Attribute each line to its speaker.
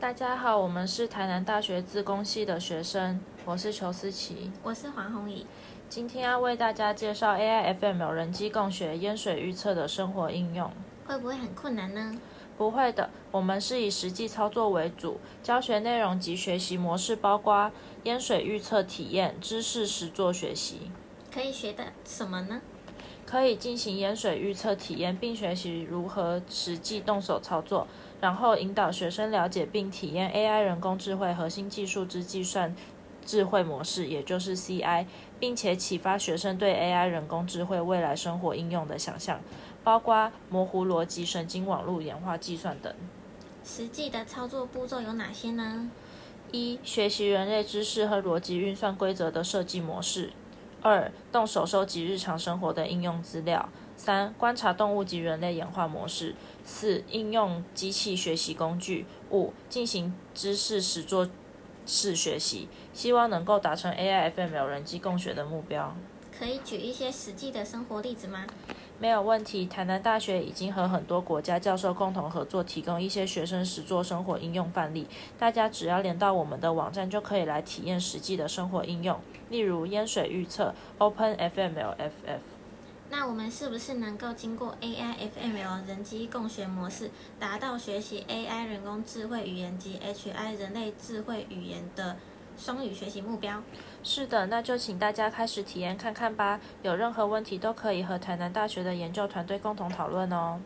Speaker 1: 大家好，我们是台南大学自工系的学生，我是裘思琪。
Speaker 2: 我是黄宏怡，
Speaker 1: 今天要为大家介绍 AI FML 人机共学淹水预测的生活应用。
Speaker 2: 会不会很困难呢？
Speaker 1: 不会的，我们是以实际操作为主，教学内容及学习模式包括淹水预测体验、知识实作学习。
Speaker 2: 可以学的什么呢？
Speaker 1: 可以进行淹水预测体验，并学习如何实际动手操作，然后引导学生了解并体验 AI 人工智慧核心技术之计算智慧模式，也就是 CI，并且启发学生对 AI 人工智慧未来生活应用的想象，包括模糊逻辑、神经网络演化计算等。
Speaker 2: 实际的操作步骤有哪些呢？
Speaker 1: 一、学习人类知识和逻辑运算规则的设计模式；二、动手收集日常生活的应用资料；三、观察动物及人类演化模式；四、应用机器学习工具；五、进行知识实作式学习，希望能够达成 AI FML 人机共学的目标。
Speaker 2: 可以举一些实际的生活例子吗？
Speaker 1: 没有问题。台南大学已经和很多国家教授共同合作，提供一些学生实作生活应用范例。大家只要连到我们的网站，就可以来体验实际的生活应用，例如淹水预测、Open FMLFF。
Speaker 2: 那我们是不是能够经过 AI FML 人机共学模式，达到学习 AI 人工智慧语言及 HI 人类智慧语言的双语学习目标？
Speaker 1: 是的，那就请大家开始体验看看吧。有任何问题都可以和台南大学的研究团队共同讨论哦。